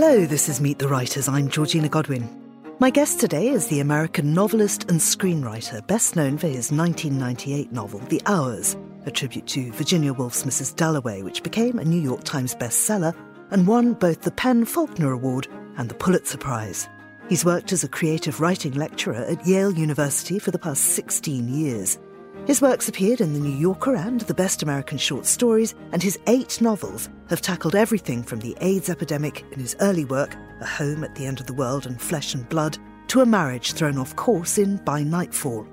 Hello, this is Meet the Writers. I'm Georgina Godwin. My guest today is the American novelist and screenwriter, best known for his 1998 novel, The Hours, a tribute to Virginia Woolf's Mrs. Dalloway, which became a New York Times bestseller and won both the PEN Faulkner Award and the Pulitzer Prize. He's worked as a creative writing lecturer at Yale University for the past 16 years. His works appeared in The New Yorker and The Best American Short Stories, and his eight novels have tackled everything from the AIDS epidemic in his early work, A Home at the End of the World and Flesh and Blood, to a marriage thrown off course in By Nightfall.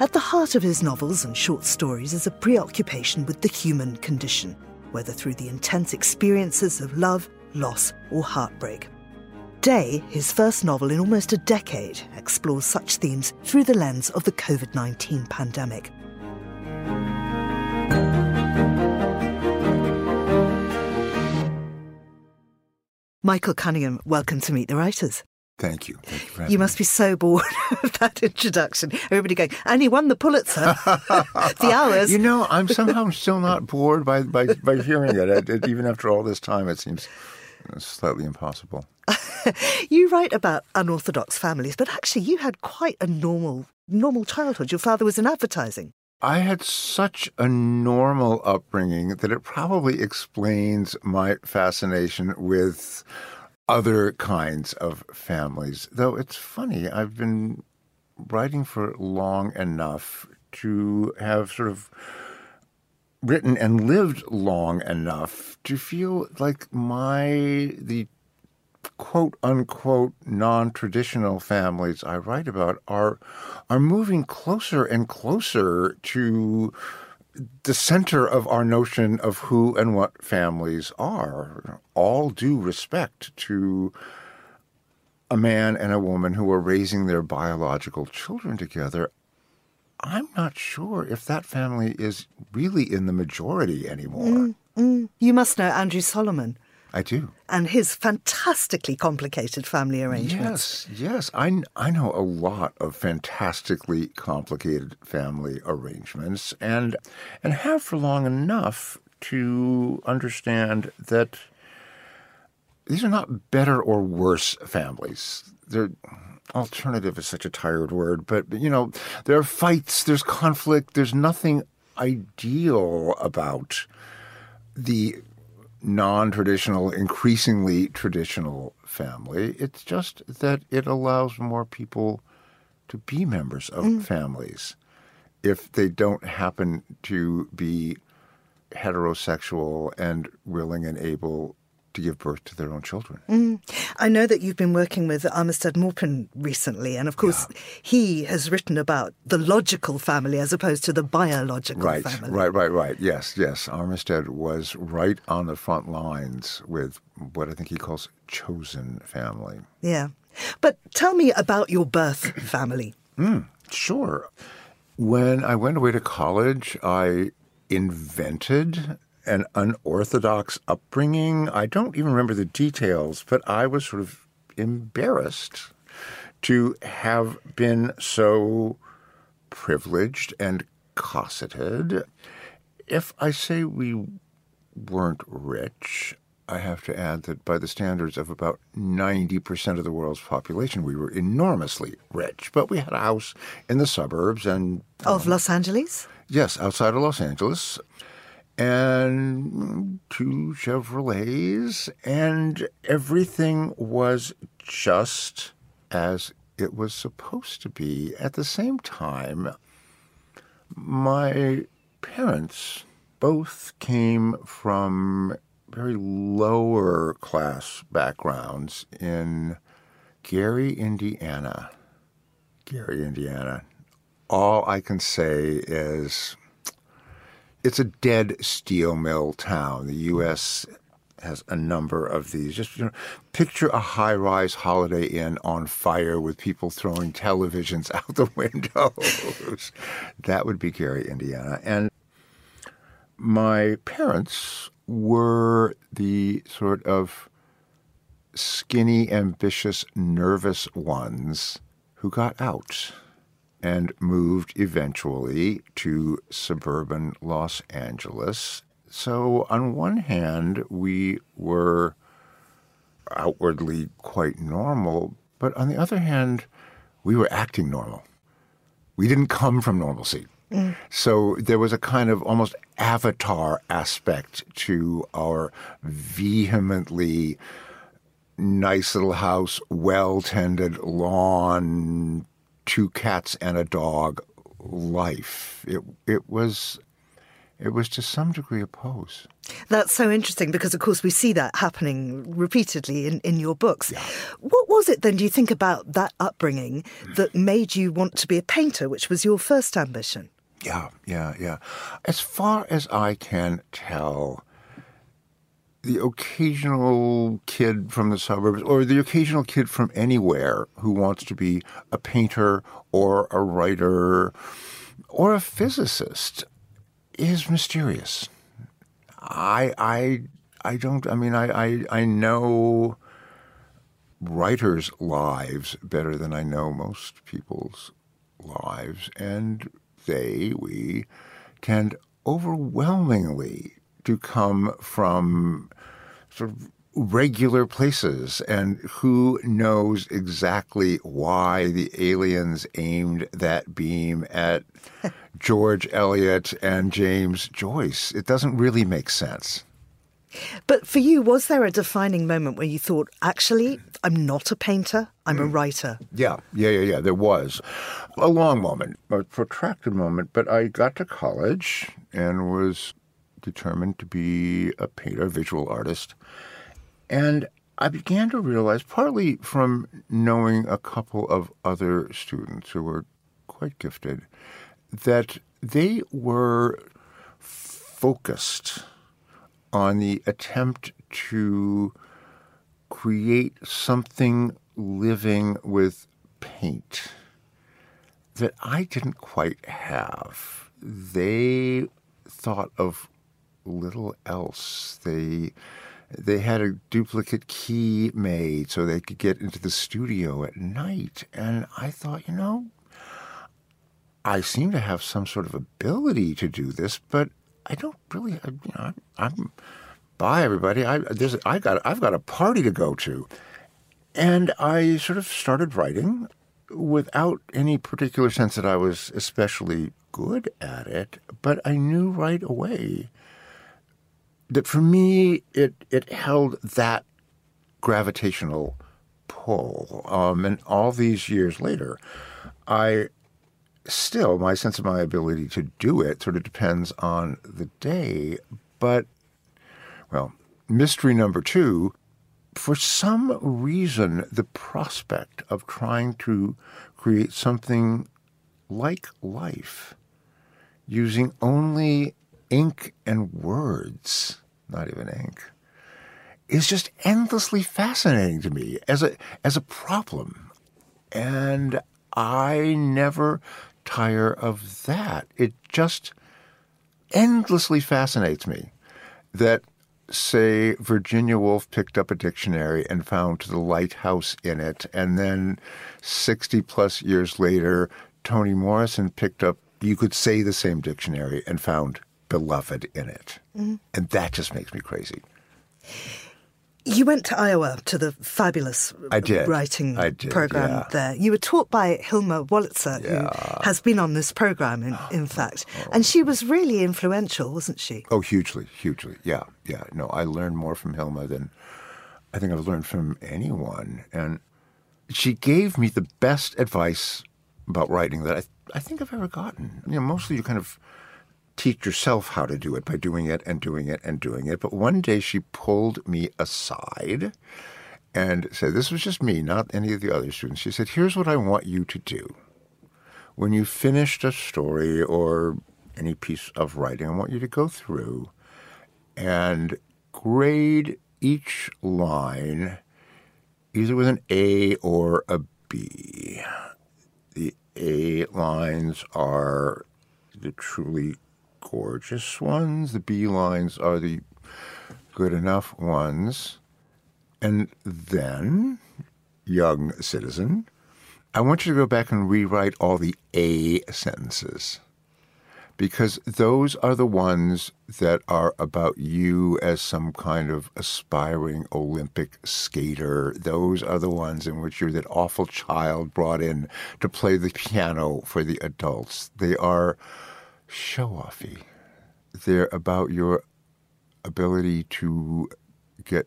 At the heart of his novels and short stories is a preoccupation with the human condition, whether through the intense experiences of love, loss, or heartbreak. Day, his first novel in almost a decade, explores such themes through the lens of the COVID 19 pandemic. Michael Cunningham, welcome to Meet the Writers. Thank you. Thank you, you must be so bored of that introduction. Everybody going, and he won the Pulitzer. the hours. You know, I'm somehow still not bored by, by, by hearing it. It, it. Even after all this time, it seems slightly impossible. you write about unorthodox families, but actually, you had quite a normal normal childhood. Your father was in advertising. I had such a normal upbringing that it probably explains my fascination with other kinds of families. Though it's funny, I've been writing for long enough to have sort of written and lived long enough to feel like my the quote unquote non traditional families I write about are are moving closer and closer to the center of our notion of who and what families are. All due respect to a man and a woman who are raising their biological children together. I'm not sure if that family is really in the majority anymore. Mm, mm. You must know Andrew Solomon. I do. And his fantastically complicated family arrangements. Yes, yes. I, I know a lot of fantastically complicated family arrangements and, and have for long enough to understand that these are not better or worse families. They're alternative is such a tired word, but you know, there are fights, there's conflict, there's nothing ideal about the non traditional, increasingly traditional family. It's just that it allows more people to be members of mm. families if they don't happen to be heterosexual and willing and able to give birth to their own children. Mm. I know that you've been working with Armistead Maupin recently, and of course, yeah. he has written about the logical family as opposed to the biological right, family. Right, right, right. Yes, yes. Armistead was right on the front lines with what I think he calls chosen family. Yeah. But tell me about your birth family. Mm, sure. When I went away to college, I invented an unorthodox upbringing. I don't even remember the details, but I was sort of embarrassed to have been so privileged and cosseted. If I say we weren't rich, I have to add that by the standards of about 90% of the world's population, we were enormously rich. But we had a house in the suburbs and. Of um, Los Angeles? Yes, outside of Los Angeles and two Chevrolets, and everything was just as it was supposed to be. At the same time, my parents both came from very lower class backgrounds in Gary, Indiana. Gary, Indiana. All I can say is it's a dead steel mill town. The U.S. has a number of these. Just you know, picture a high-rise Holiday Inn on fire with people throwing televisions out the windows. that would be Gary, Indiana. And my parents were the sort of skinny, ambitious, nervous ones who got out and moved eventually to suburban Los Angeles. So, on one hand, we were outwardly quite normal. But on the other hand, we were acting normal. We didn't come from normalcy. Mm. So there was a kind of almost avatar aspect to our vehemently nice little house, well tended lawn, two cats and a dog life. It it was it was to some degree a pose. That's so interesting because, of course, we see that happening repeatedly in, in your books. Yeah. What was it then, do you think, about that upbringing that made you want to be a painter, which was your first ambition? Yeah, yeah, yeah. As far as I can tell, the occasional kid from the suburbs or the occasional kid from anywhere who wants to be a painter or a writer or a physicist is mysterious. I I I don't I mean I I, I know writers' lives better than I know most people's lives and they we tend overwhelmingly to come from sort of regular places and who knows exactly why the aliens aimed that beam at George Eliot and James Joyce. It doesn't really make sense. But for you, was there a defining moment where you thought, actually, I'm not a painter, I'm a mm. writer? Yeah, yeah, yeah, yeah. There was a long moment, a protracted moment, but I got to college and was determined to be a painter, visual artist. And I began to realize, partly from knowing a couple of other students who were quite gifted, that they were focused on the attempt to create something living with paint that I didn't quite have. They thought of little else. They they had a duplicate key made so they could get into the studio at night. And I thought, you know, I seem to have some sort of ability to do this, but I don't really. You know, I'm, I'm bye everybody. I there's I got I've got a party to go to, and I sort of started writing without any particular sense that I was especially good at it, but I knew right away that for me it it held that gravitational pull. Um, and all these years later, I still my sense of my ability to do it sort of depends on the day. But well, mystery number two. For some reason, the prospect of trying to create something like life using only ink and words, not even ink, is just endlessly fascinating to me as a as a problem. And I never tire of that. It just endlessly fascinates me that say Virginia Woolf picked up a dictionary and found the lighthouse in it, and then 60 plus years later, Toni Morrison picked up, you could say the same dictionary and found beloved in it. Mm-hmm. And that just makes me crazy. You went to Iowa to the fabulous I did. writing I did, program yeah. there. You were taught by Hilma Wolitzer, yeah. who has been on this program, in, in fact. Oh. And she was really influential, wasn't she? Oh, hugely, hugely. Yeah, yeah. No, I learned more from Hilma than I think I've learned from anyone. And she gave me the best advice about writing that I, I think I've ever gotten. You know, mostly you kind of teach yourself how to do it by doing it and doing it and doing it. But one day she pulled me aside and said, This was just me, not any of the other students. She said, Here's what I want you to do. When you finished a story or any piece of writing, I want you to go through and grade each line either with an A or a B. The A lines are the truly gorgeous ones. The B lines are the good enough ones. And then, young citizen, I want you to go back and rewrite all the A sentences. because those are the ones that are about you as some kind of aspiring Olympic skater. Those are the ones in which you're that awful child brought in to play the piano for the adults. They are show offy. They're about your ability to get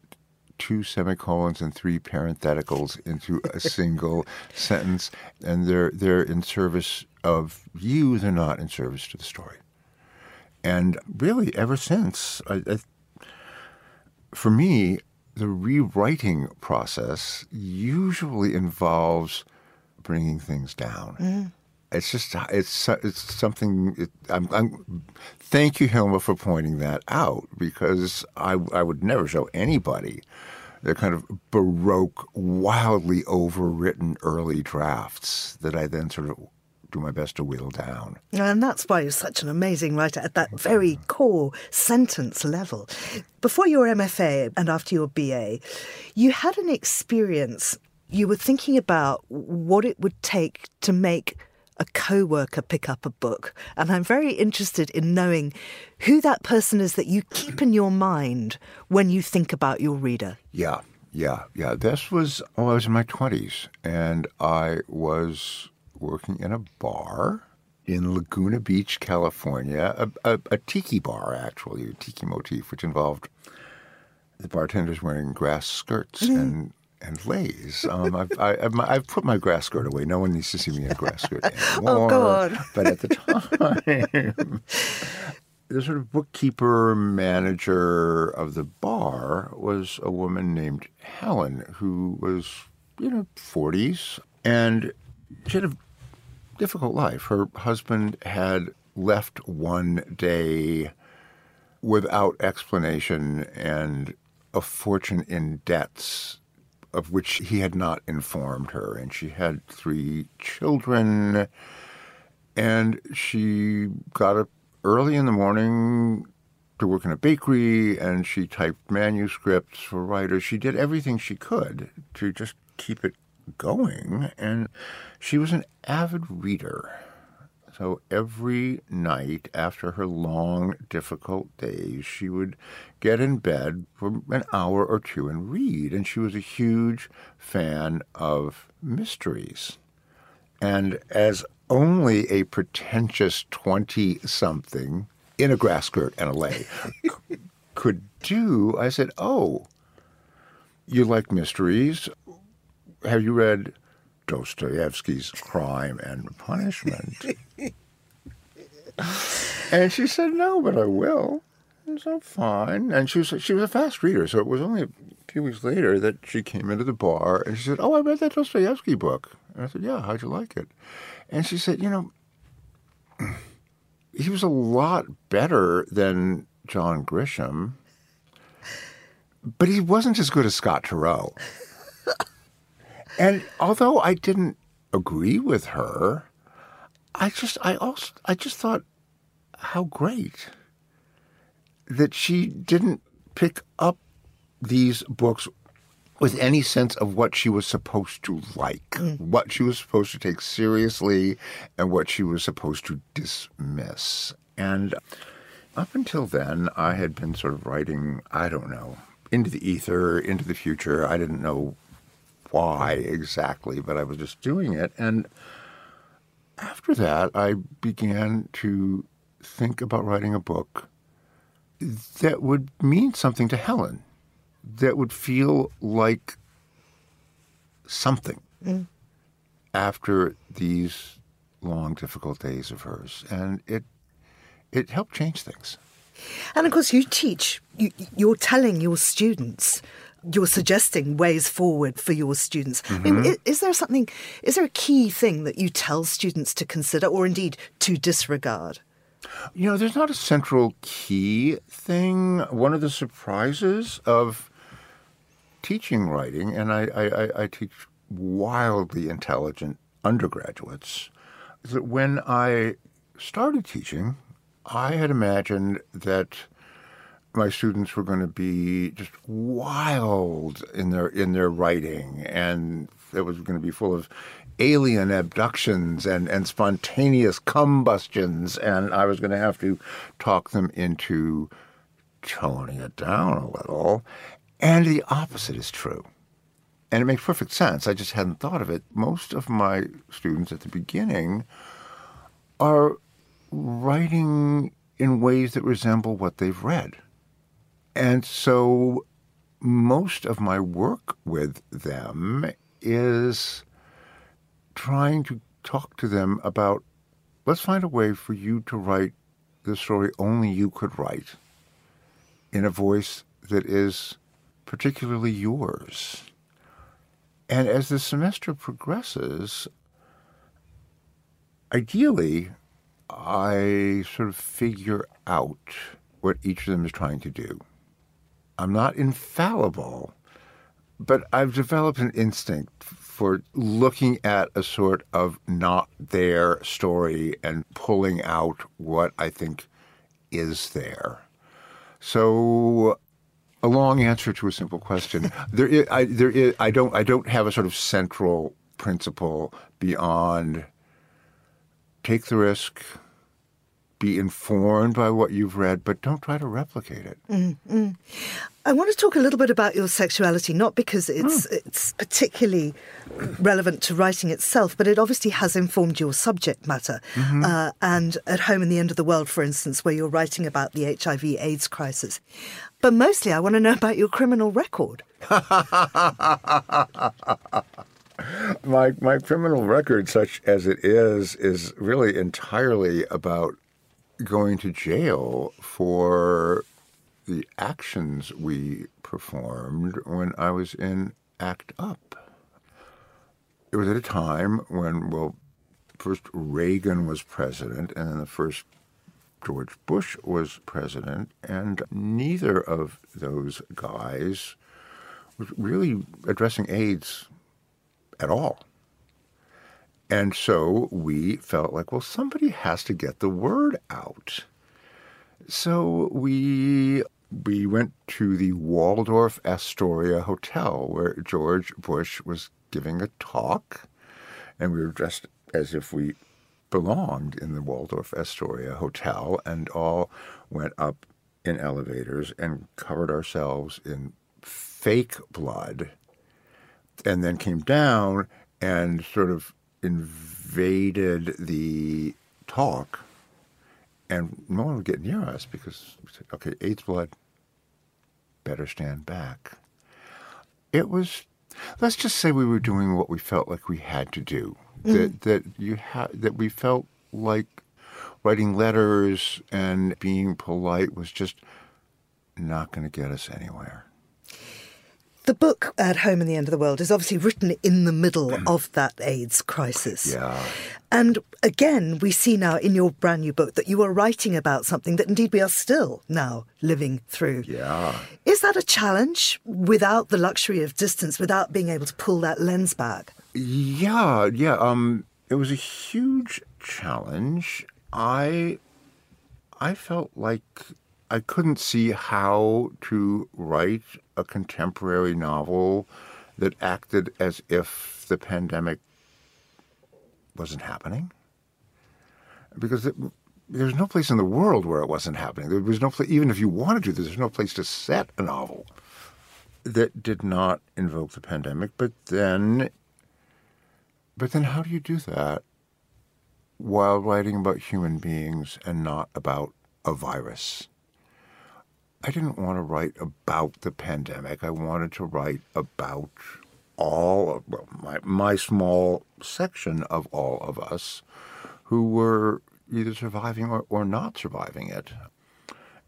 two semicolons and three parentheticals into a single sentence, and they're they're in service of you. They're not in service to the story. And really, ever since, I, I, for me, the rewriting process usually involves bringing things down. Mm it's just it's it's something. It, I'm, I'm, thank you, Hilma, for pointing that out because I I would never show anybody the kind of baroque, wildly overwritten early drafts that I then sort of do my best to whittle down. And that's why you're such an amazing writer at that very core sentence level. Before your MFA and after your BA, you had an experience. You were thinking about what it would take to make a co worker pick up a book. And I'm very interested in knowing who that person is that you keep in your mind when you think about your reader. Yeah, yeah, yeah. This was, oh, I was in my 20s and I was working in a bar in Laguna Beach, California, a, a, a tiki bar, actually, a tiki motif, which involved the bartenders wearing grass skirts mm-hmm. and and leis. Um, I've, I, have i I've put my grass skirt away. No one needs to see me in a grass skirt anymore. oh, God. But at the time, the sort of bookkeeper manager of the bar was a woman named Helen who was, you know, 40s. And she had a difficult life. Her husband had left one day without explanation and a fortune in debts of which he had not informed her. And she had three children. And she got up early in the morning to work in a bakery and she typed manuscripts for writers. She did everything she could to just keep it going. And she was an avid reader. So every night after her long, difficult days, she would get in bed for an hour or two and read. And she was a huge fan of mysteries. And as only a pretentious 20 something in a grass skirt and a lei could do, I said, Oh, you like mysteries? Have you read Dostoevsky's Crime and Punishment. and she said, No, but I will. And so fine. And she was she was a fast reader, so it was only a few weeks later that she came into the bar and she said, Oh, I read that Dostoevsky book. And I said, Yeah, how'd you like it? And she said, You know, he was a lot better than John Grisham, but he wasn't as good as Scott Turow. And although I didn't agree with her, I just I also I just thought how great that she didn't pick up these books with any sense of what she was supposed to like, mm. what she was supposed to take seriously, and what she was supposed to dismiss. And up until then, I had been sort of writing, I don't know, into the ether, into the future. I didn't know why exactly, but I was just doing it. And after that, I began to think about writing a book that would mean something to Helen, that would feel like something mm. after these long, difficult days of hers. And it it helped change things. And of course, you teach, you, you're telling your students you're suggesting ways forward for your students. Mm-hmm. I mean, mm-hmm. is, there something, is there a key thing that you tell students to consider or indeed to disregard? You know, there's not a central key thing. One of the surprises of teaching writing, and I, I, I teach wildly intelligent undergraduates, is that when I started teaching, I had imagined that my students were going to be just wild in their in their writing, and it was going to be full of alien abductions and, and spontaneous combustions, and I was going to have to talk them into toning it down a little. And the opposite is true. And it makes perfect sense. I just hadn't thought of it. Most of my students at the beginning are writing in ways that resemble what they've read. And so most of my work with them is trying to talk to them about let's find a way for you to write the story only you could write in a voice that is particularly yours. And as the semester progresses, ideally, I sort of figure out what each of them is trying to do. I'm not infallible, but I've developed an instinct for looking at a sort of not there story and pulling out what I think is there. So a long answer to a simple question. there is, I, there is, I don't, I don't have a sort of central principle beyond take the risk, be informed by what you've read, but don't try to replicate it. Mm-hmm. I want to talk a little bit about your sexuality, not because it's mm. it's particularly relevant to writing itself, but it obviously has informed your subject matter. Mm-hmm. Uh, and at home in the end of the world, for instance, where you're writing about the HIV/AIDS crisis, but mostly I want to know about your criminal record. my my criminal record, such as it is, is really entirely about going to jail for the actions we performed when I was in ACT UP. It was at a time when, well, first Reagan was president, and then the first George Bush was president, and neither of those guys was really addressing AIDS at all. And so we felt like, well, somebody has to get the word out. So we we went to the Waldorf Astoria Hotel where George Bush was giving a talk, and we were dressed as if we belonged in the Waldorf Astoria Hotel and all went up in elevators and covered ourselves in fake blood and then came down and sort of invaded the talk, and no one would get near us because we said, okay, AIDS blood, better stand back. It was, let's just say we were doing what we felt like we had to do. Mm-hmm. That that you had that we felt like writing letters and being polite was just not going to get us anywhere. The book At Home in the End of the World is obviously written in the middle of that AIDS crisis. Yeah. And again, we see now in your brand new book that you are writing about something that indeed we are still now living through. Yeah. Is that a challenge without the luxury of distance, without being able to pull that lens back? Yeah, yeah. Um, it was a huge challenge. I I felt like I couldn't see how to write a contemporary novel that acted as if the pandemic wasn't happening. Because it, there's no place in the world where it wasn't happening. There was no place, even if you wanted to, there's no place to set a novel that did not invoke the pandemic. But then, but then, how do you do that while writing about human beings and not about a virus? I didn't want to write about the pandemic. I wanted to write about all, well, my, my small section of all of us who were either surviving or, or not surviving it.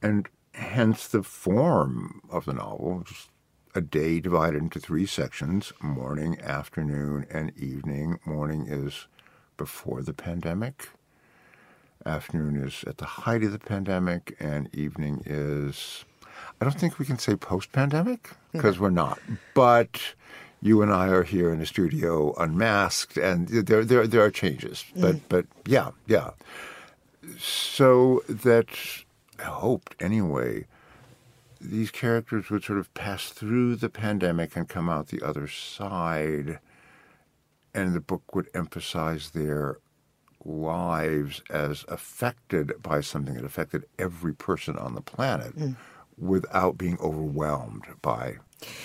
And hence the form of the novel, just a day divided into three sections morning, afternoon, and evening. Morning is before the pandemic afternoon is at the height of the pandemic, and evening is, I don't think we can say post pandemic because we're not. But you and I are here in the studio unmasked, and there, there, there are changes. But, mm. but yeah, yeah. So that I hoped anyway these characters would sort of pass through the pandemic and come out the other side, and the book would emphasize their lives as affected by something that affected every person on the planet mm. without being overwhelmed by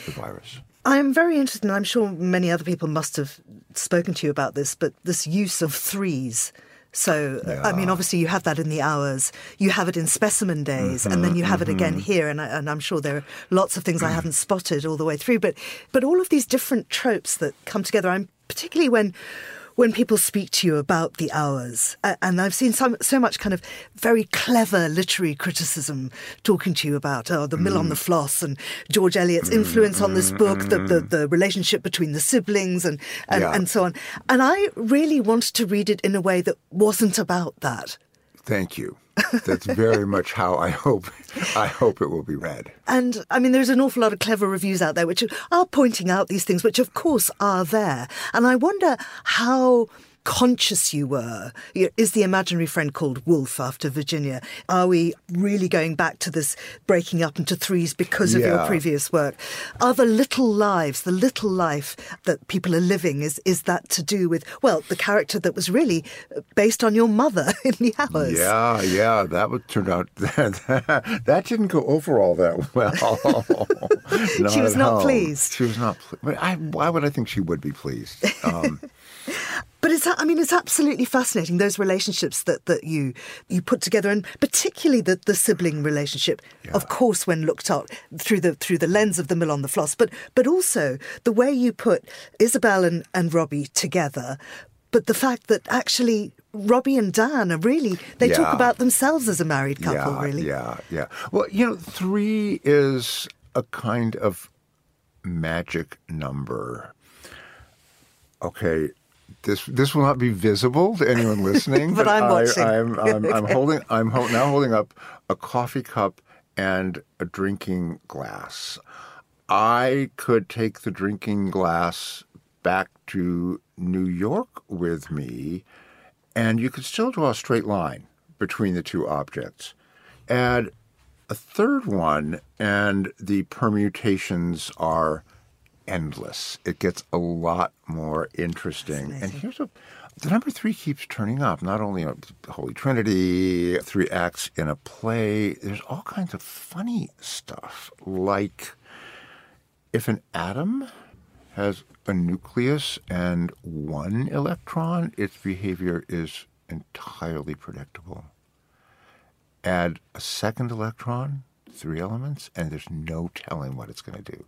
the virus. I'm very interested, and I'm sure many other people must have spoken to you about this, but this use of threes. So, yeah. I mean, obviously, you have that in the hours, you have it in specimen days, mm-hmm, and then you have mm-hmm. it again here. And, I, and I'm sure there are lots of things I haven't spotted all the way through. But, but all of these different tropes that come together, I'm particularly when when people speak to you about the hours, and I've seen some, so much kind of very clever literary criticism talking to you about oh, the mill mm. on the mm. floss and George Eliot's mm, influence on this book, the, the, mm. the, relationship between the siblings, and, and, yeah. and so on. And I really wanted to read it in a way that wasn't about that. Thank you. That's very much how I hope I hope it will be read. And I mean, there's an awful lot of clever reviews out there which are pointing out these things, which of course are there. And I wonder how conscious you were? Is the imaginary friend called Wolf after Virginia? Are we really going back to this breaking up into threes because of yeah. your previous work? Are the little lives, the little life that people are living, is, is that to do with, well, the character that was really based on your mother in the hours? Yeah, yeah, that would turn out, that, that didn't go over all that well. she was not pleased. She was not pleased. Why would I think she would be pleased? Um, but it's, I mean, it's absolutely fascinating those relationships that, that you you put together, and particularly the, the sibling relationship. Yeah. Of course, when looked at through the through the lens of the mill on the floss, but but also the way you put Isabel and, and Robbie together. But the fact that actually Robbie and Dan are really they yeah. talk about themselves as a married couple, yeah, really. Yeah, yeah. Well, you know, three is a kind of magic number. Okay, this this will not be visible to anyone listening, but, but, I'm watching. I, am I'm, I'm, I'm holding I'm ho- now holding up a coffee cup and a drinking glass. I could take the drinking glass back to New York with me, and you could still draw a straight line between the two objects. Add a third one, and the permutations are endless. It gets a lot more interesting. And here's a the number three keeps turning up. Not only a Holy Trinity, three acts in a play. There's all kinds of funny stuff, like if an atom has a nucleus and one electron, its behavior is entirely predictable. Add a second electron, three elements, and there's no telling what it's going to do.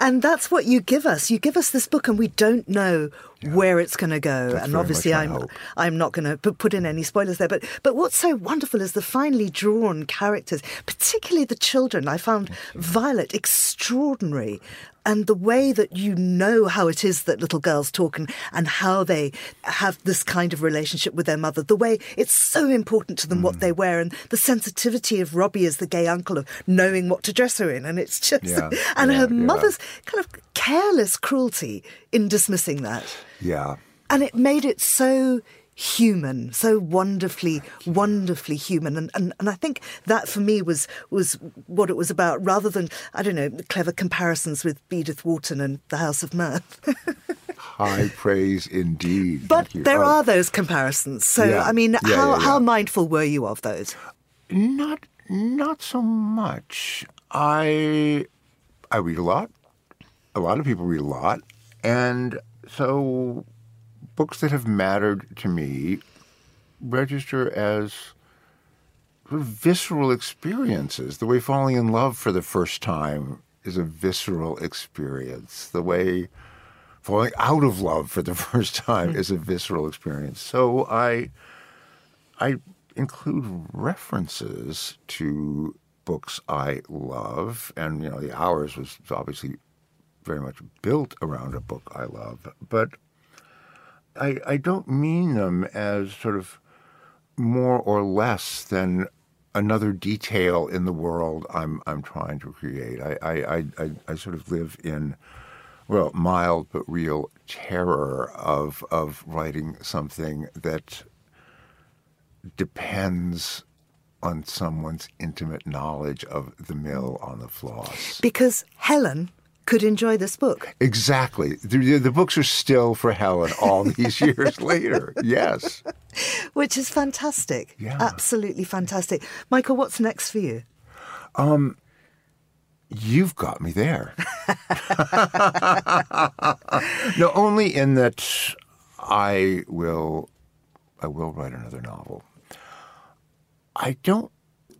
And that's what you give us. You give us this book, and we don't know yeah. where it's going to go. That's and obviously, I'm I'm not going to put in any spoilers there. But but what's so wonderful is the finely drawn characters, particularly the children. I found Violet extraordinary and the way that you know how it is that little girls talk and, and how they have this kind of relationship with their mother, the way it's so important to them mm. what they wear, and the sensitivity of Robbie as the gay uncle of knowing what to dress her in. And it's just, yeah, and yeah, her mother's kind of careless cruelty in dismissing that. Yeah. And it made it so human, so wonderfully, wonderfully human. And, and, and I think that for me was, was what it was about, rather than, I don't know, clever comparisons with Edith Wharton and The House of Mirth. High praise indeed. But there oh. are those comparisons. So, yeah. I mean, yeah, how, yeah, how mindful were you of those? Not, not so much. I, I read a lot. A lot of people read a lot. And so books that have mattered to me register as sort of visceral experiences. The way falling in love for the first time is a visceral experience. The way falling out of love for the first time hmm. is a visceral experience. So I I include references to books I love, and you know, The Hours was obviously very much built around a book I love, but I, I don't mean them as sort of more or less than another detail in the world I'm I'm trying to create. I I, I, I sort of live in well, mild but real terror of of writing something that depends on someone's intimate knowledge of the mill on the floss. Because Helen could enjoy this book. Exactly. The, the books are still for Helen all these years later. Yes. Which is fantastic. Yeah. Absolutely fantastic. Michael, what's next for you? Um, you've got me there. no, only in that I will I will write another novel. I don't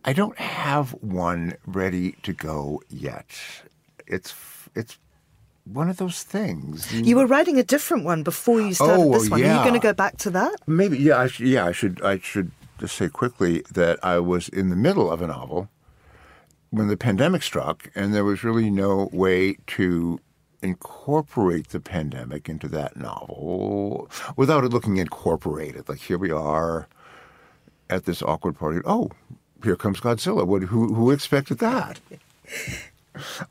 I don't have one ready to go yet. It's it's one of those things. You were writing a different one before you started Oh, this one. Are you going to go back to that? Maybe yeah, I sh- yeah, I should I should just say quickly that I was in the middle of a novel when the pandemic struck, and there was really no way to incorporate the pandemic into that novel without it looking incorporated. Like here we are at this awkward party. Oh, here comes Godzilla. What, who who expected that?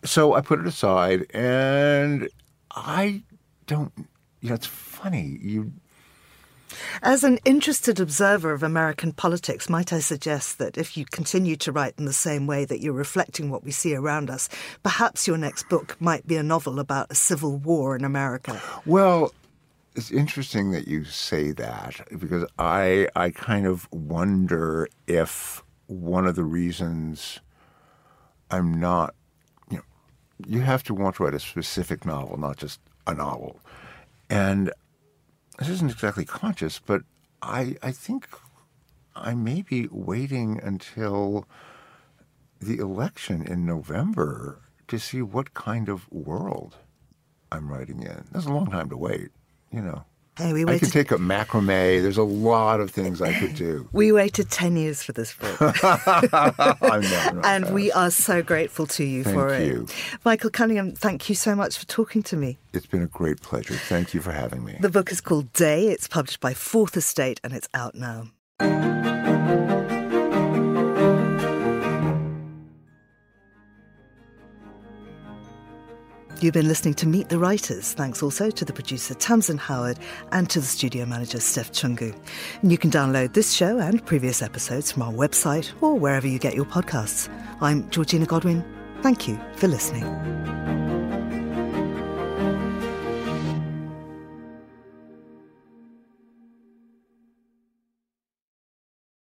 so I put it aside, and I don't. You know, it's funny. You As an interested observer of American politics, might I suggest that if you continue to write in the same way that you're reflecting what we see around us, perhaps your next book might be a novel about a civil war in America? Well, it's interesting that you say that because I I kind of wonder if one of the reasons I'm not you have to want to write a specific novel, not just a novel. And this isn't exactly conscious, but I I think I may be waiting until the election in November to see what kind of world I'm writing in. That's a long time to wait, you know. Hey, we I waited. could take up macrame. There's a lot of things I could do. we waited 10 years for this book. I'm not, not and we are so grateful to you Thank for you. it. Michael Cunningham, thank you so much for talking to me. It's been a great pleasure. Thank you for having me. The book is called Day. It's published by Fourth Estate and it's out now. You've been listening to Meet the Writers. Thanks also to the producer Tamsin Howard and to the studio manager Steph Chungu. And you can download this show and previous episodes from our website or wherever you get your podcasts. I'm Georgina Godwin. Thank you for listening.